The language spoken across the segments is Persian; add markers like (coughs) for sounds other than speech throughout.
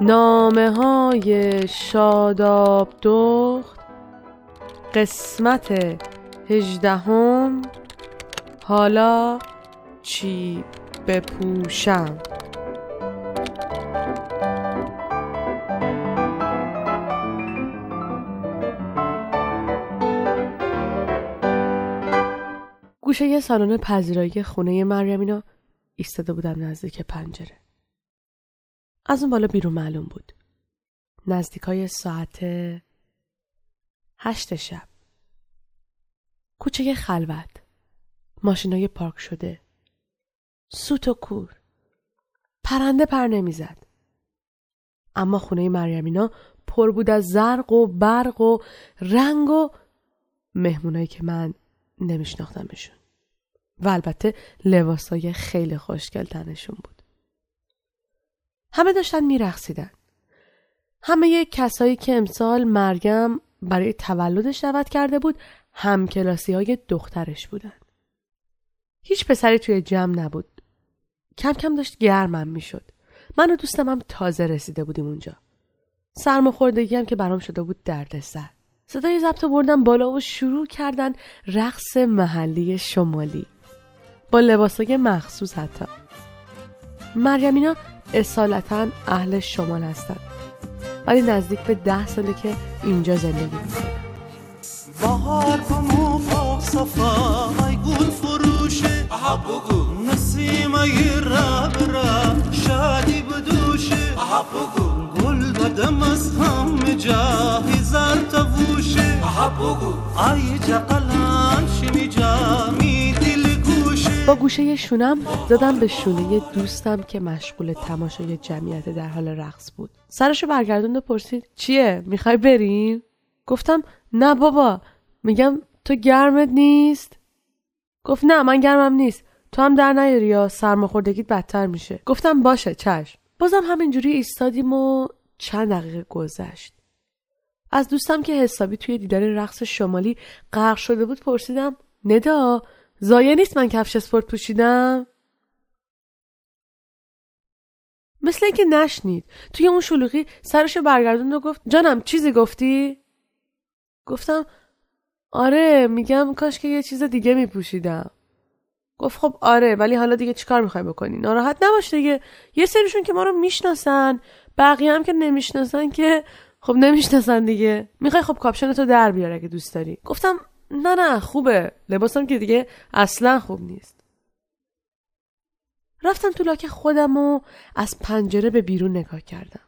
نامه های شاداب دخت قسمت هجدهم. حالا چی بپوشم؟ گوشه سالن پذیرایی خونه مریم ایستاده بودم نزدیک پنجره از اون بالا بیرون معلوم بود. نزدیک های ساعت هشت شب. کوچه خلوت. های پارک شده. سوت و کور. پرنده پر نمی‌زد. اما خونه مریمینا پر بود از زرق و برق و رنگ و مهمونایی که من نمیشناختمشون. و البته لباسای خیلی خوشگل تنشون بود. همه داشتن میرقصیدن. همه کسایی که امسال مریم برای تولدش دعوت کرده بود همکلاسی های دخترش بودن. هیچ پسری توی جمع نبود. کم کم داشت گرمم می‌شد. من و دوستم هم تازه رسیده بودیم اونجا. سرماخوردگی هم که برام شده بود دردسر. صدای ضبط بردم بالا و شروع کردن رقص محلی شمالی. با لباسای مخصوص حتی. مریمینا اصالتا اهل شمال هستن. ولی نزدیک به ده ساله که اینجا زندگی می‌کنن. بهار کمو صفای گل فروشه بگو. نسیم رب رب شادی بدوشه بگو. گل بدم از هم جاهی زر تفوشه بگو. ای جقلان شمی جامی. با گوشه شونم زدم به شونه. دوستم که مشغول تماشای جمعیت در حال رقص بود. سرشو برگردوند و پرسید چیه؟ می‌خوای بریم؟ گفتم نه بابا. میگم تو گرمت نیست؟ گفت نه من گرمم نیست. تو هم در نیاری یا سرماخوردگیت بدتر میشه؟ گفتم باشه چشم. بازم همینجوری ایستادیم و چند دقیقه گذشت. از دوستم که حسابی توی دیدار رقص شمالی غرق شده بود پرسیدم ندا زایه نیست من کفش اسپورت پوشیدم؟ مثل اینکه نشنید. توی اون شلوغی سرشو برگردوند و گفت جانم چیزی گفتی؟ گفتم آره میگم کاش که یه چیز دیگه میپوشیدم. گفت خب آره ولی حالا دیگه چیکار می‌خوای بکنی؟ ناراحت نباش دیگه. یه سریشون که ما رو می‌شناسن بقیه هم که نمی‌شناسن که خب نمی‌شناسن دیگه. می‌خوای خب کاپشن تو در بیار اگه دوست داری. گفتم نه نه خوبه. لباسم که دیگه اصلا خوب نیست. رفتم تو لاک خودم و از پنجره به بیرون نگاه کردم.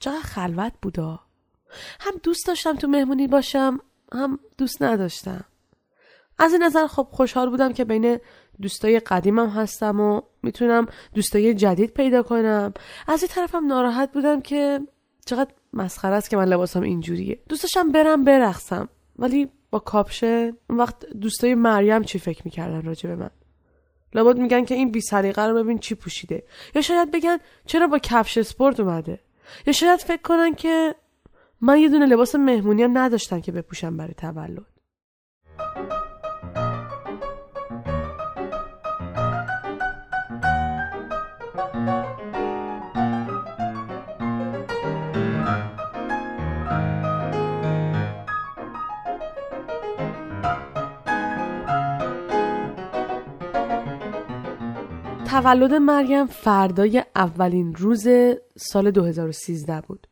چقدر خلوت بودا هم دوست داشتم تو مهمونی باشم هم دوست نداشتم. از این نظر خب خوشحال بودم که بین دوستای قدیمم هستم و می‌تونم دوستای جدید پیدا کنم. از این طرفم ناراحت بودم که چقدر مسخره است که من لباسم اینجوریه. دوست داشتم برم برقصم ولی کاپشن اون وقت دوستای مریم چی فکر می‌کردن راجع به من؟ لابد میگن که این بی سلیقه رو ببین چی پوشیده. یا شاید بگن چرا با کفش اسپورت اومده؟ یا شاید فکر کنن که من یه دونه لباس مهمونی هم نداشتم که بپوشم برای تولد. تولد مریم فردای اولین روز سال 2013 بود.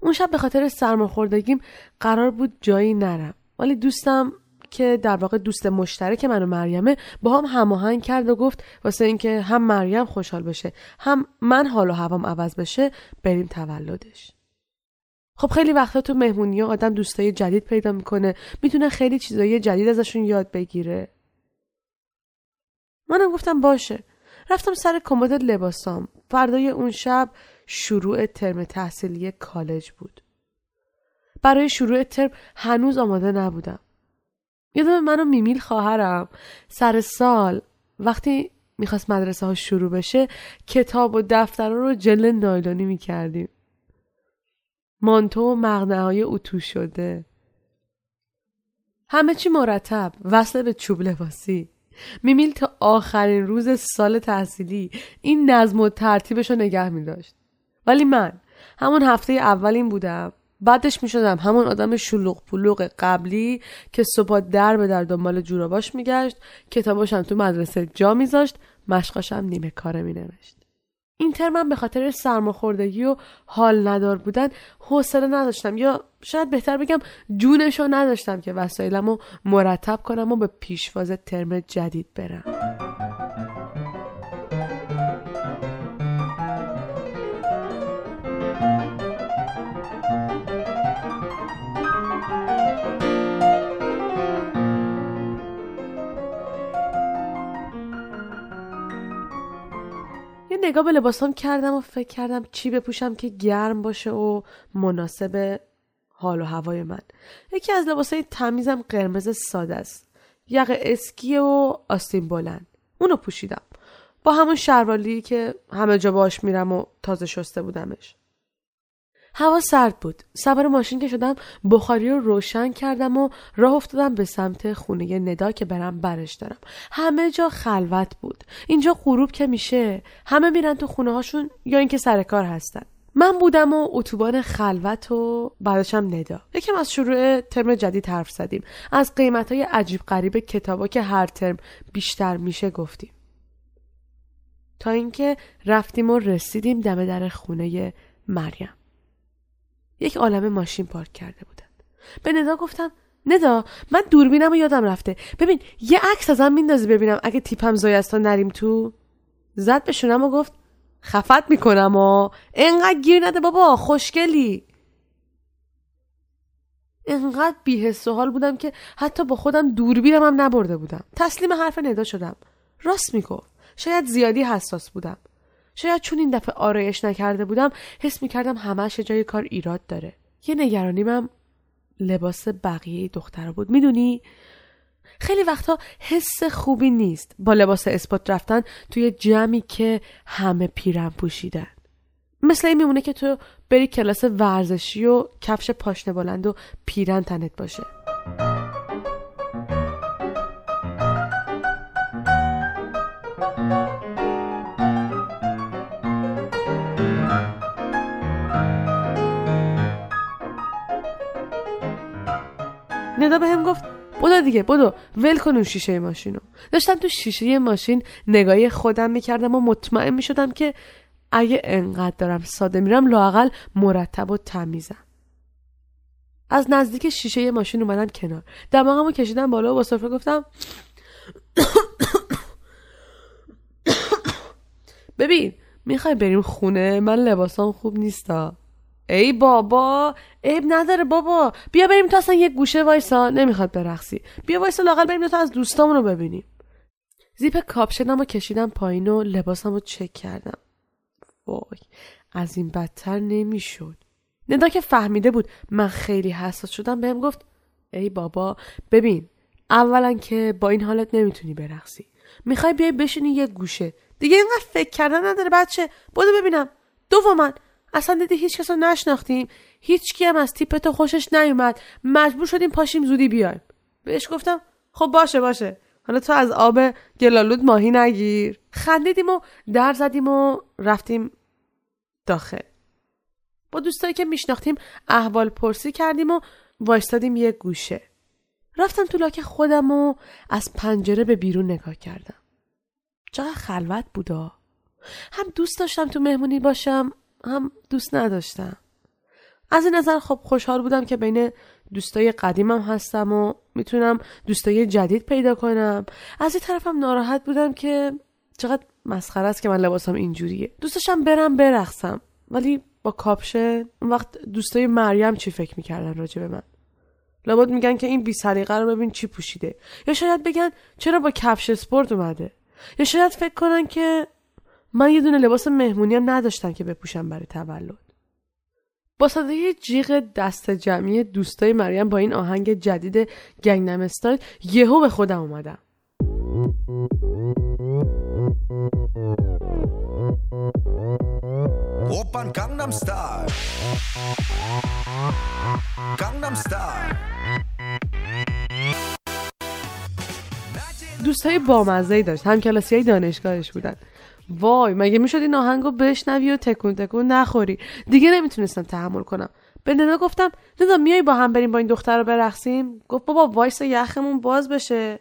اون شب به خاطر سرماخوردگیم قرار بود جایی نرم. ولی دوستم که در واقع دوست مشترک من و مریمه با هم هماهنگ کرد و گفت واسه اینکه هم مریم خوشحال بشه هم من حال و هوام عوض بشه بریم تولدش خب خیلی وقتا تو مهمونی آدم دوستای جدید پیدا می‌کنه می‌تونه خیلی چیزایی جدید ازشون یاد بگیره منم گفتم باشه رفتم سر کمد لباسام. فردای اون شب شروع ترم تحصیلی کالج بود. برای شروع ترم هنوز آماده نبودم. یادم من و میمیل خواهرم سر سال وقتی می‌خواست مدرسه ها شروع بشه کتاب و دفتر رو جل نایلونی می‌کردیم. مانتو و مغنه های اتو شده. همه چی مرتب وصل به چوب لباسی. میمیل تا آخرین روز سال تحصیلی این نظم و ترتیبش رو نگه می داشت. ولی من همون هفته اولین بودم بعدش می شدم همون آدم شلوغ پلوغ قبلی که صبح در به در دنبال جوراباش میگشت کتاباشم تو مدرسه جا میذاشت مشقاشم نیمه کاره می این ترمم به خاطر سرماخوردگی و حال ندار بودن حوصله نداشتم. یا شاید بهتر بگم جونشو نداشتم که وسایلم رو مرتب کنم و به پیشواز ترم جدید برم. نگاه به لباسام کردم و فکر کردم چی بپوشم که گرم باشه و مناسب حال و هوای من. یکی از لباسای تمیزم قرمز ساده است. یقه اسکیه و آستین بلند. اونو پوشیدم. با همون شروالی که همه جا باش میرم و تازه شسته بودمش. هوا سرد بود. سوار ماشین که شدم بخاری رو روشن کردم و راه افتادم به سمت خونه ندا که برم برش دارم. همه جا خلوت بود. اینجا غروب که میشه همه میرن تو خونه هاشون یا اینکه سر کار هستن. من بودم و اتوبان خلوت و بعدشم ندا. یکم از شروع ترم جدید حرف زدیم. از قیمت های عجیب غریب کتابا که هر ترم بیشتر میشه گفتیم. تا اینکه رفتیم و رسیدیم دم در خونه مریم. یک عالم ماشین پارک کرده بودن. به ندا گفتم ندا من دوربینم و یادم رفته. ببین یه عکس ازم میندازی ببینم اگه تیپم زایستا نریم تو. زد به شونم و گفت خفت می‌کنم و انقدر گیر نده بابا خوشگلی. انقدر بیهست و حال بودم که حتی با خودم دوربینم هم نبرده بودم. تسلیم حرف ندا شدم. راست می‌گفت. شاید زیادی حساس بودم. شاید چون این دفعه آرایش نکرده بودم حس می‌کردم همش جای کار ایراد داره. یه نگرانیمم لباس بقیه دختر بود. می‌دونی؟ خیلی وقتا حس خوبی نیست با لباس اسپات رفتن توی جمعی که همه پیرن پوشیدن. مثل این میمونه که تو بری کلاس ورزشی و کفش پاشنه بلند و پیرن تنت باشه. ندا هم گفت بدو دیگه بدو ول کن اون شیشه ماشینو. داشتم تو شیشه ماشین نگاهی خودم می‌کردم و مطمئن می‌شدم که اگه انقدر دارم ساده میرم لاقل مرتب و تمیزم. از نزدیک شیشه ماشین اومدم کنار. دماغمو کشیدم بالا و با صرفه گفتم (coughs) ببین می‌خوای بریم خونه؟ من لباسام خوب نیستا. ای بابا عیب نداره بابا. بیا بریم تا اصلا یه گوشه وایسا. نمی‌خواد برقصی. بیا وایسا لاقل بریم تا از دوستامون رو ببینیم. زیپ کاپشنم رو کشیدم پایین و لباسم رو چک کردم. وای از این بدتر نمی‌شد. ندا که فهمیده بود من خیلی حساس شدم بهم گفت ای بابا ببین اولا که با این حالت نمی‌تونی برقصی. می‌خوای بیای بشینی یه گوشه. دیگه اینقدر فکر کردن نداره بچه. بودو ببینم. دوما اصلا دیدی هیچ کس رو نشناختیم؟ هیچ کی هم از تیپ تو خوشش نیومد. مجبور شدیم پاشیم زودی بیایم. بهش گفتم خب باشه باشه. حالا تو از آب گلالود ماهی نگیر. خندیدیم و در زدیم و رفتیم داخل. با دوستایی که میشناختیم احوال پرسی کردیم و وایستادیم یه گوشه. رفتم تو لاک خودم و از پنجره به بیرون نگاه کردم. چقدر خلوت بودا. هم دوست داشتم تو مهمونی باشم هم دوست نداشتم. از این نظر خب خوشحال بودم که بین دوستای قدیمم هستم و می‌تونم دوستای جدید پیدا کنم. از این طرفم ناراحت بودم که چقدر مسخره است که من لباسم اینجوریه. دوست داشتم برم برقصم ولی با کاپشن اون وقت دوستای مریم چی فکر می‌کردن راجع به من؟ لابد میگن که این بی سلیقه رو ببین چی پوشیده. یا شاید بگن چرا با کفش اسپورت اومده؟ یا شاید فکر کنن که من یه دونه لباس مهمونی هم نداشتم که بپوشم برای تولد با صدای جیغ دست جمعی دوستای مریم با این آهنگ جدید گنگنم استایل یهو به خودم اومدم 오빤 강남스타일 강남스타일 دوستای بامزه داشت هم کلاسی های دانشگاهش بودن وای مگه می‌شد این آهنگو بشنوی و تکون تکون نخوری؟ دیگه نمی‌تونستم تحمل کنم. به ندا گفتم ندا میای با هم بریم با این دخترا برقصیم؟ گفت بابا وایسا یخمون باز بشه.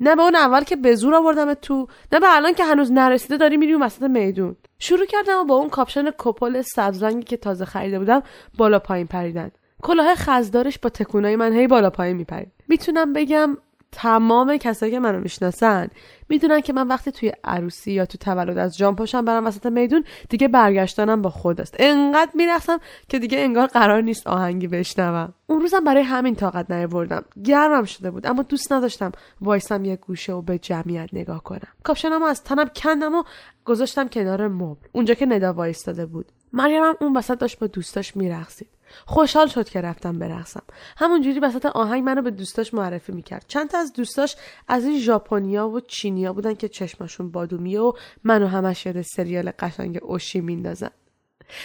نه به اون اول که به زور آوردمت تو نه به الان که هنوز نرسیده داری میری وسط میدون. شروع کردم و با اون کاپشن کپل سبز رنگی که تازه خریده بودم بالا پایین پریدن. کلاه خزدارش با تکونای من هی بالا پایین میپرید. می‌تونم بگم تمام کسایی که منو می‌شناسن می‌دونن که من وقتی توی عروسی یا تو تولد از جام پاشم برم وسط میدون دیگه برگشتنم با خود است. انقدر میرقصم که دیگه انگار قرار نیست آهنگی بشنوم. اون روزم برای همین طاقت نیاوردم. گرمم شده بود اما دوست نداشتم وایسم یه گوشه و به جمعیت نگاه کنم. کاپشنمو از تنم کندم و گذاشتم کنار مبل. اونجا که ندا وایستاده بود. مریمم اون وسط داشت با دوستاش میرقصید. خوشحال شد که رفتم برقصم همونجوری وسط آهنگ منو به دوستاش معرفی می‌کرد. چند تا از دوستاش از این ژاپنیا و چینیا بودن که چشمشون بادومیه و منو همش یاد سریال قشنگ اوشی میندازن.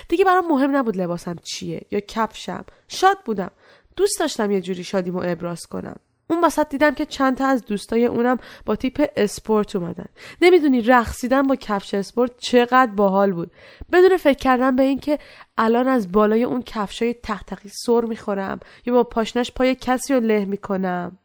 دیگه برام مهم نبود لباسم چیه یا کفشم. شاد بودم. دوست داشتم یه جوری شادیمو ابراز کنم. اون وسط دیدم که چند تا از دوستای اونم با تیپ اسپورت اومدن. نمی‌دونی رقصیدن با کفش اسپورت چقدر باحال بود. بدون فکر کردن به اینکه الان از بالای اون کفشای تختقی سر می‌خورم یا با پاشنش پای کسی رو له می‌کنم.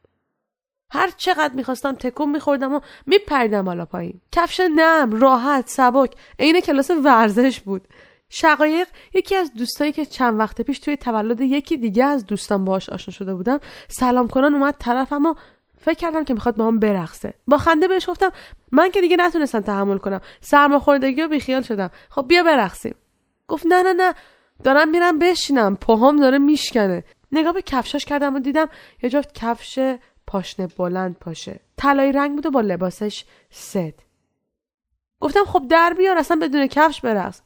هر چقدر می‌خواستم تکون میخوردم و میپریدم بالا پایین. کفش نم راحت سبک. عین کلاس ورزش بود. شقایق یکی از دوستایی که چند وقت پیش توی تولد یکی دیگه از دوستان باهاش آشنا شده بودم سلام کنان اومد طرفم و فکر کردم که می‌خواد با هم برقصه. با خنده بهش گفتم من که دیگه نتونستم تحمل کنم. سرماخوردگی و بیخیال شدم. خب بیا برقصیم. گفت نه نه نه. دارم میرم بشینم. پاهام داره میشکنه. نگاه به کفشاش کردم و دیدم یه جفت کفش پاشنه بلند پاشه. طلایی رنگ بود و با لباسش سد گفتم خب در بیار اصلا بدون کفش برقص.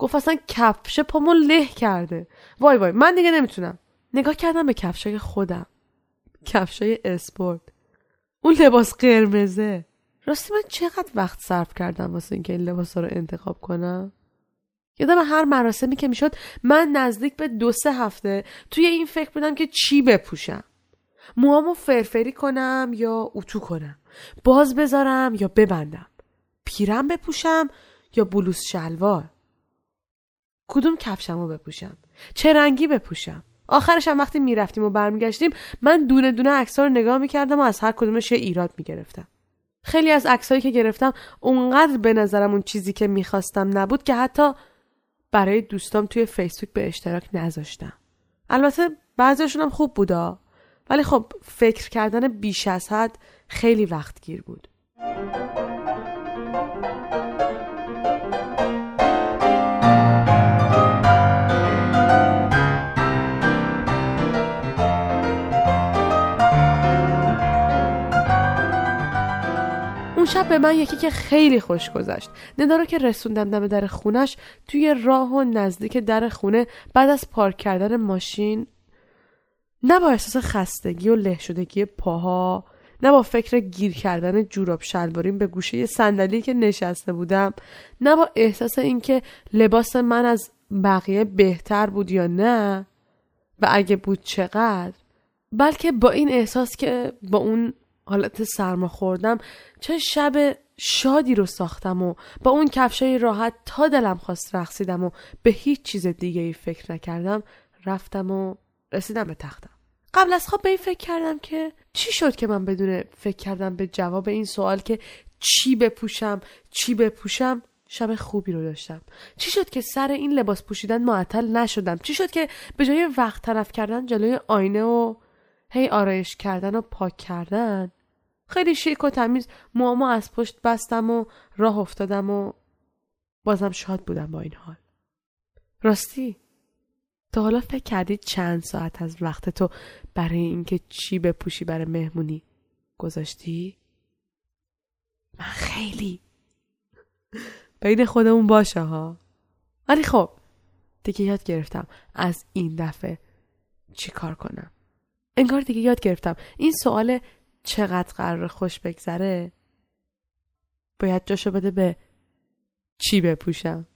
گفت اصلا کفش پامو له کرده. وای وای من دیگه نمی‌تونم. نگاه کردم به کفشای خودم. کفشای اسپورت. اون لباس قرمزه. راستی من چقدر وقت صرف کردم واسه اینکه این لباس رو انتخاب کنم؟ یادم هر مراسمی که می‌شد من نزدیک به دو سه هفته توی این فکر بودم که چی بپوشم. موامو فرفری کنم یا اتو کنم. باز بذارم یا ببندم. پیرم بپوشم یا بلوز شلوار. کدوم کفشمو بپوشم؟ چه رنگی بپوشم؟ آخرش هم وقتی می‌رفتیم و برمیگشتیم من دونه دونه عکس‌ها رو نگاه می‌کردم و از هر کدومش یه ایراد می‌گرفتم. خیلی از عکسایی که گرفتم اونقدر به نظرم اون چیزی که می‌خواستم نبود که حتی برای دوستام توی فیسبوک به اشتراک نذاشتم. البته بعضیشون هم خوب بودا ولی خب فکر کردن بیش از حد خیلی وقت گیر بود. شب به من یکی که خیلی خوش گذشت. ندا که رسوندم دم در خونش توی راه و نزدیک در خونه بعد از پارک کردن ماشین. نه با احساس خستگی و له شدگی پاها نه با فکر گیر کردن جوراب شلواریم به گوشه صندلی که نشسته بودم نه با احساس اینکه لباس من از بقیه بهتر بود یا نه. و اگه بود چقدر؟ بلکه با این احساس که با اون حالت سرما خوردم چه شب شادی رو ساختم و با اون کفشای راحت تا دلم خواست رقصیدم و به هیچ چیز دیگه ای فکر نکردم رفتم و رسیدم به تختم. قبل از خواب به این فکر کردم که چی شد که من بدون فکر کردم به جواب این سوال که چی بپوشم چی بپوشم شب خوبی رو داشتم؟ چی شد که سر این لباس پوشیدن معطل نشدم؟ چی شد که به جای وقت طرف کردن جلوی آینه و هی آرایش کردن و پاک کردن؟ خیلی شیک و تمیز موامو از پشت بستم و راه افتادم و بازم شاد بودم با این حال. راستی تا حالا فکر کردی چند ساعت از وقت تو برای اینکه چی بپوشی برای مهمونی گذاشتی؟ من خیلی بین خودمون باشه ها. ولی خب دیگه یاد گرفتم از این دفعه چی کار کنم. انگار دیگه یاد گرفتم. این سوال چقدر قرار خوش بگذره؟ باید جاشو بده به چی بپوشم؟